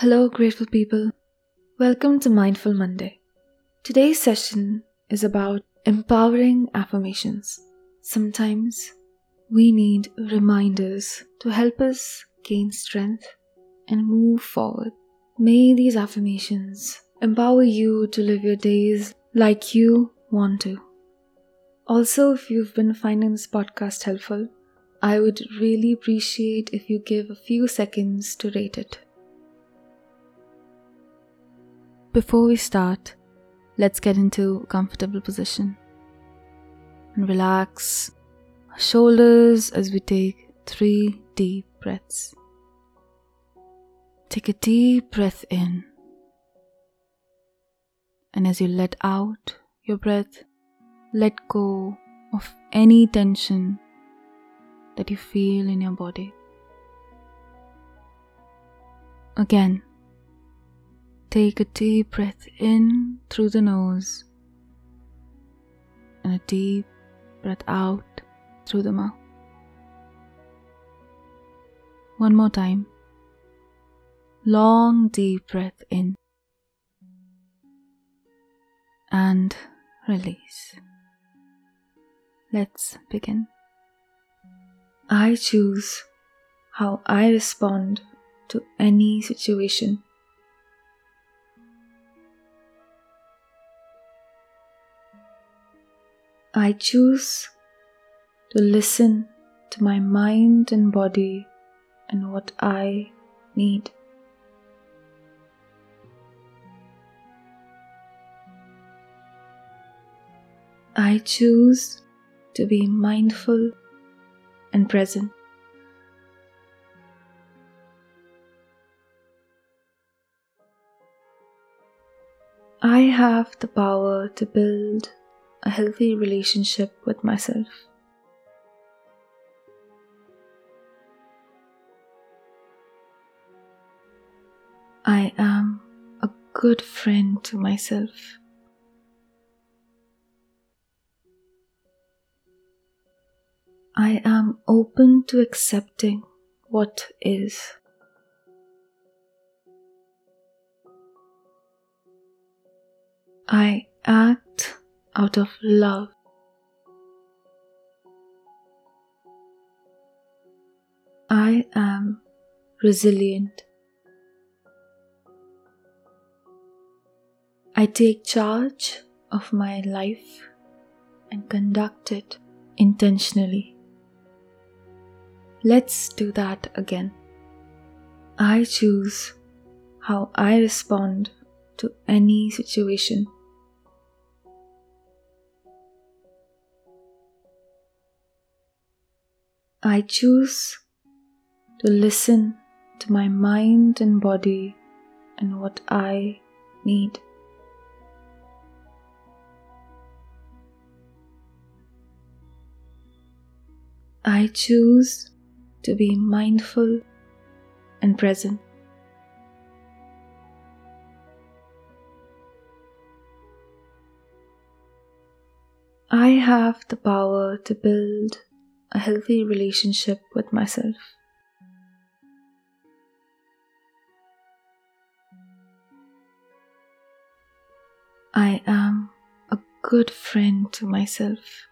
Hello, grateful people. Welcome to Mindful Monday. Today's session is about empowering affirmations. Sometimes we need reminders to help us gain strength and move forward. May these affirmations empower you to live your days like you want to. Also, if you've been finding this podcast helpful, I would really appreciate if you give a few seconds to rate it. Before we start, let's get into a comfortable position and relax our shoulders as we take three deep breaths. Take a deep breath in, and as you let out your breath, let go of any tension that you feel in your body. Again, Take a deep breath in through the nose and a deep breath out through the mouth. One more time. Long deep breath in and release. Let's begin. I choose how I respond to any situation. I choose to listen to my mind and body and what I need. I choose to be mindful and present. I have the power to build a healthy relationship with myself. I am a good friend to myself. I am open to accepting what is. I act out of love. I am resilient. I take charge of my life and conduct it intentionally. Let's do that again. I choose how I respond to any situation. I choose to listen to my mind and body and what I need. I choose to be mindful and present. I have the power to build a healthy relationship with myself. I am a good friend to myself.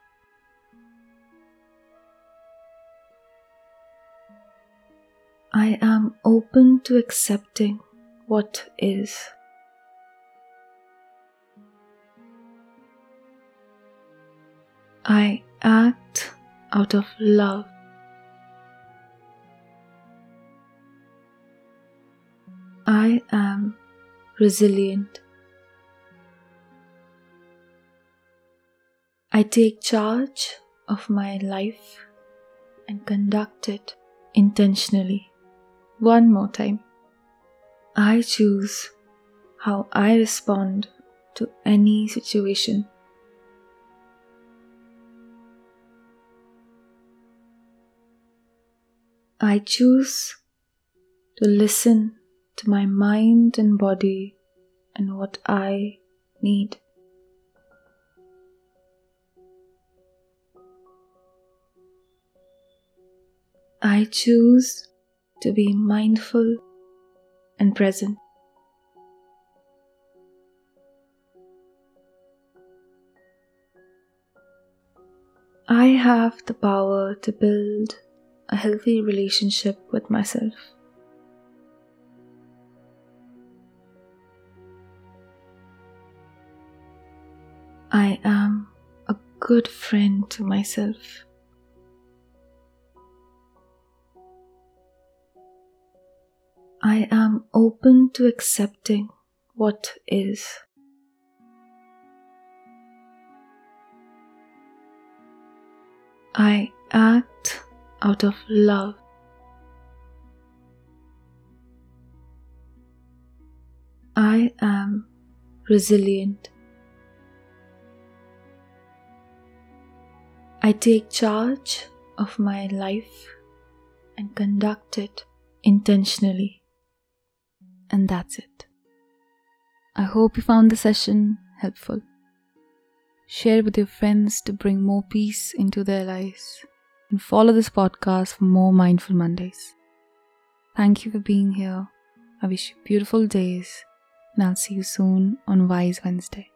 I am open to accepting what is. I act out of love. I am resilient. I take charge of my life and conduct it intentionally. One more time. I choose how I respond to any situation. I choose to listen to my mind and body and what I need. I choose to be mindful and present. I have the power to build a healthy relationship with myself. I am a good friend to myself. I am open to accepting what is. I act out of love. I am resilient. I take charge of my life and conduct it intentionally. And that's it. I hope you found the session helpful. Share with your friends to bring more peace into their lives. And follow this podcast for more Mindful Mondays. Thank you for being here. I wish you beautiful days, and I'll see you soon on Wise Wednesday.